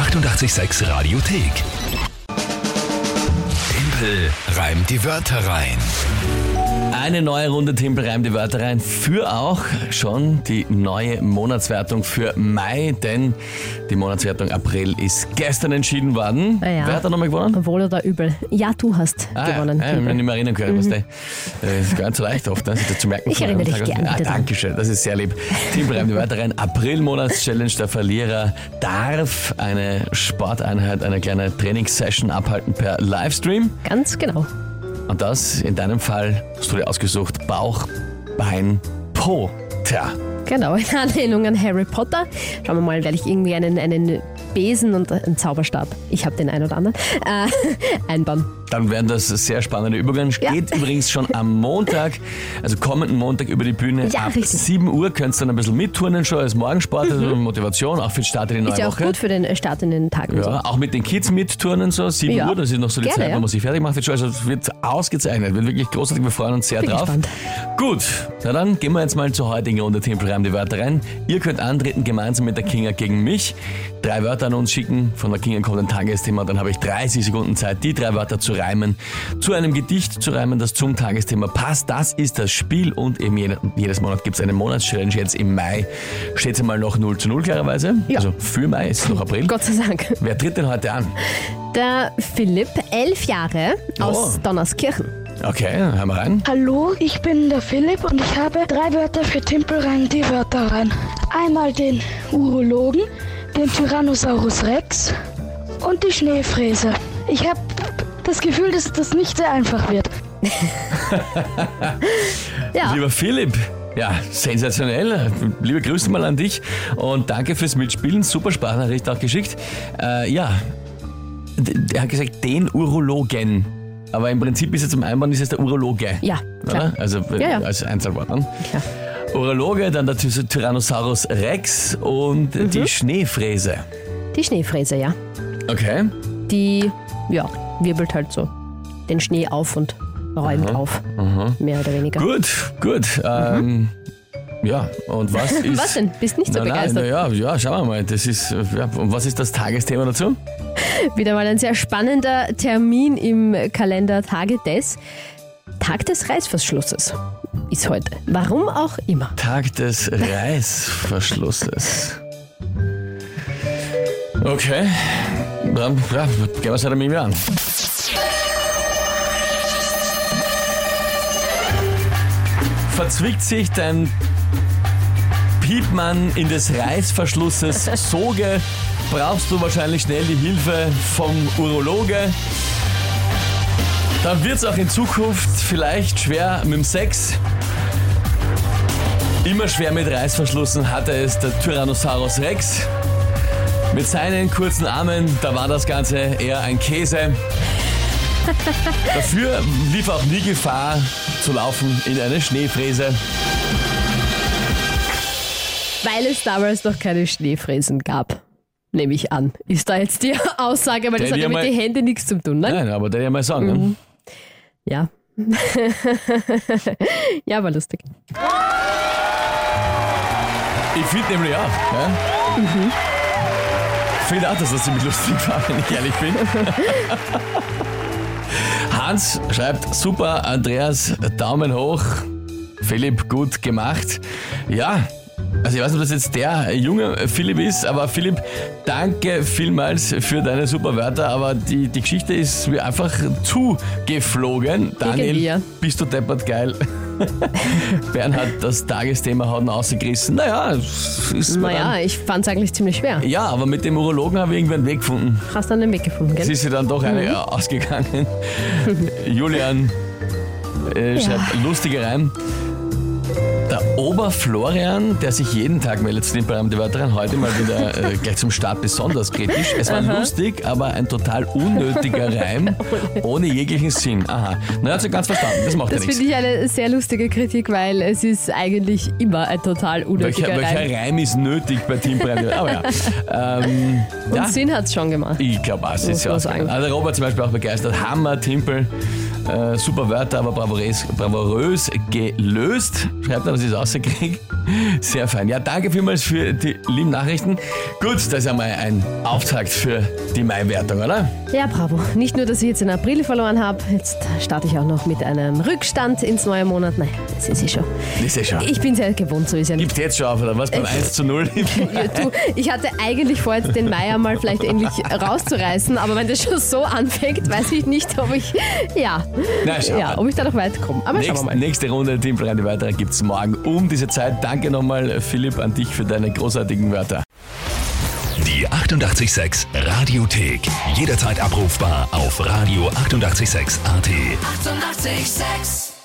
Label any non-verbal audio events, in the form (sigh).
886 Radiothek. Tempel reimt die Wörter rein. Eine neue Runde Tempel reimt die Wörter rein für auch schon die neue Monatswertung für Mai, denn die Monatswertung April ist gestern entschieden worden. Ah ja. Wer hat da nochmal gewonnen? Wohl oder übel. Ja, du hast Ah, gewonnen. Ja, ja, ich habe nicht mehr erinnern können. Was der, äh, ist gar nicht so leicht oft, ne, sich das zu merken. Ich erinnere dich gerne Ah, danke schön, das ist sehr lieb. Tempel reimt die Wörter rein. April-Monats-Challenge. Der Verlierer darf eine Sporteinheit, eine kleine Trainingssession abhalten per Livestream. Ganz genau. Und das in deinem Fall hast du dir ausgesucht: Bauch, Bein, Po. Tja, Genau, in Anlehnung an Harry Potter. Schauen wir mal, werde ich irgendwie einen, einen Besen und einen Zauberstab, ich habe den einen oder anderen, äh, (laughs) einbauen. Dann werden das sehr spannende Übergänge. Ja. Geht übrigens schon am Montag, also kommenden Montag über die Bühne. Ja, Ab richtig. 7 Uhr könnt ihr dann ein bisschen mitturnen schon als Morgensport, also Motivation, auch für den Start in die neue Mhm. Ist ja auch Woche. gut für den Start in den Tag. und so. Ja, auch mit den Kids mitturnen so, 7 Ja. Uhr, das ist noch so die Gerne, Zeit, ja. wo man sich fertig macht. Also es wird ausgezeichnet, wird wirklich großartig, wir freuen uns sehr Bin drauf. gespannt. Gut, na dann gehen wir jetzt mal zur heutigen Runde Tempelreim die Wörter rein. Ihr könnt antreten gemeinsam mit der Kinga gegen mich. Drei Wörter an uns schicken, von der Kinga kommt ein Tagesthema, dann habe ich 30 Sekunden Zeit, die drei Wörter zu reimen, zu einem Gedicht zu reimen, das zum Tagesthema passt. Das ist das Spiel und eben jede, jedes Monat gibt es eine Monatschallenge. Jetzt im Mai steht es einmal noch 0 zu 0 klarerweise. Ja. Also für Mai ist es noch April. Gott sei Dank. Wer tritt denn heute an? Der Philipp, elf Jahre, aus Oh. Donnerskirchen. Okay, hören wir rein. Hallo, ich bin der Philipp und ich habe drei Wörter für Timpel rein, die Wörter rein. Einmal den Urologen, den Tyrannosaurus Rex und die Schneefräse. Ich habe das Gefühl, dass das nicht sehr einfach wird. (laughs) Ja, Lieber Philipp, ja, sensationell. Liebe Grüße mal an dich und danke fürs Mitspielen. Super Sprachnachricht auch geschickt. Äh, ja, er hat gesagt, den Urologen. Aber im Prinzip ist es zum Einbauen ist es der Urologe. ja, klar. Oder? Also äh, Ja, ja. als Einzelwort. Klar. Urologe, dann der Ty- Tyrannosaurus Rex und Mhm. die Schneefräse. Die Schneefräse, ja. Okay. Die, ja, wirbelt halt so den Schnee auf und räumt auf. Mehr oder weniger. Gut, gut. Ähm, ja, und (laughs) was ist. Was denn? Bist nicht so Na, begeistert? na ja, ja, schauen wir mal. Das ist, äh, ja, und was ist das Tagesthema dazu? (laughs) Wieder mal ein sehr spannender Termin im Kalender Tage des. Tag des Reißverschlusses ist heute. Warum auch immer. Tag des Reißverschlusses. (laughs) Okay, dann ja, gehen wir es halt mit mir an. Verzwickt sich dein Piepmann in des Reißverschlusses (laughs) Soge, brauchst du wahrscheinlich schnell die Hilfe vom Urologe. Dann wird es auch in Zukunft vielleicht schwer mit dem Sex. Immer schwer mit Reißverschlussen hatte es der Tyrannosaurus Rex. Mit seinen kurzen Armen, da war das Ganze eher ein Käse. Dafür lief auch nie Gefahr zu laufen in eine Schneefräse. Weil es damals noch keine Schneefräsen gab. Nehme ich an. Ist da jetzt die Aussage, weil das hat ja mit den Händen nichts zu tun, ne? Nein, aber der ja mal sagen. ne? Ja. (laughs) ja, war lustig. Ich finde nämlich auch. Ja? Ich finde auch, dass das ziemlich lustig war, wenn ich ehrlich bin. (laughs) Hans schreibt, super, Andreas, Daumen hoch. Philipp, gut gemacht. Ja, also ich weiß nicht, ob das jetzt der junge Philipp ist, aber Philipp, danke vielmals für deine super Wörter, aber die, die Geschichte ist mir einfach zugeflogen. Daniel, bist du deppert geil. (laughs) (laughs) Bernhard, das Tagesthema hat ihn ausgerissen. Naja, es ist Naja, ich fand es eigentlich ziemlich schwer. ja, aber mit dem Urologen habe ich irgendwie einen Weg gefunden. Hast dann den Weg gefunden, Es gell? ist ja dann doch eine (laughs) ausgegangen. Julian äh, schreibt lustige Reim. Der Oberflorian, der sich jeden Tag meldet zu den Wörtern, heute mal wieder äh, (laughs) gleich zum Start besonders kritisch. Es war lustig, aber ein total unnötiger (laughs) Reim, ohne jeglichen Sinn. Aha. Na, hat sie ganz verstanden, das macht Das ja nichts. finde ich eine sehr lustige Kritik, weil es ist eigentlich immer ein total unnötiger Welcher, welcher Reim. Reim ist nötig bei Team Parameter? Aber ja. (laughs) Ähm, Und ja. Sinn hat es schon gemacht. Ich glaube es ist ja sagen. Also Robert zum Beispiel auch begeistert. Hammer, Timpel, äh, super Wörter, aber bravourös, bravourös gelöst. Schreibt er, was ich es anything. Sehr fein. Ja, danke vielmals für die lieben Nachrichten. Gut, das ist einmal ein Auftakt für die Mai-Wertung, oder? Ja, bravo. Nicht nur, dass ich jetzt den April verloren habe, jetzt starte ich auch noch mit einem Rückstand ins neue Monat. Nein, das ist eh schon. Das ist eh schon. Ich bin sehr gewohnt, so ist ja nicht. Gibt jetzt schon auf, oder was? Beim 1 zu 0? (laughs) Ja, du, ich hatte eigentlich vor, jetzt den Mai einmal vielleicht endlich rauszureißen, aber wenn das schon so anfängt, weiß ich nicht, ob ich, ja, Na, ja ob ich da noch weit komme. Aber schauen wir Nächste, mal. nächste Runde die weitere gibt es morgen um diese Zeit. Danke nochmal, Philipp, an dich für deine großartigen Wörter. Die 886 Radiothek. Jederzeit abrufbar auf radio886.at. 886! 886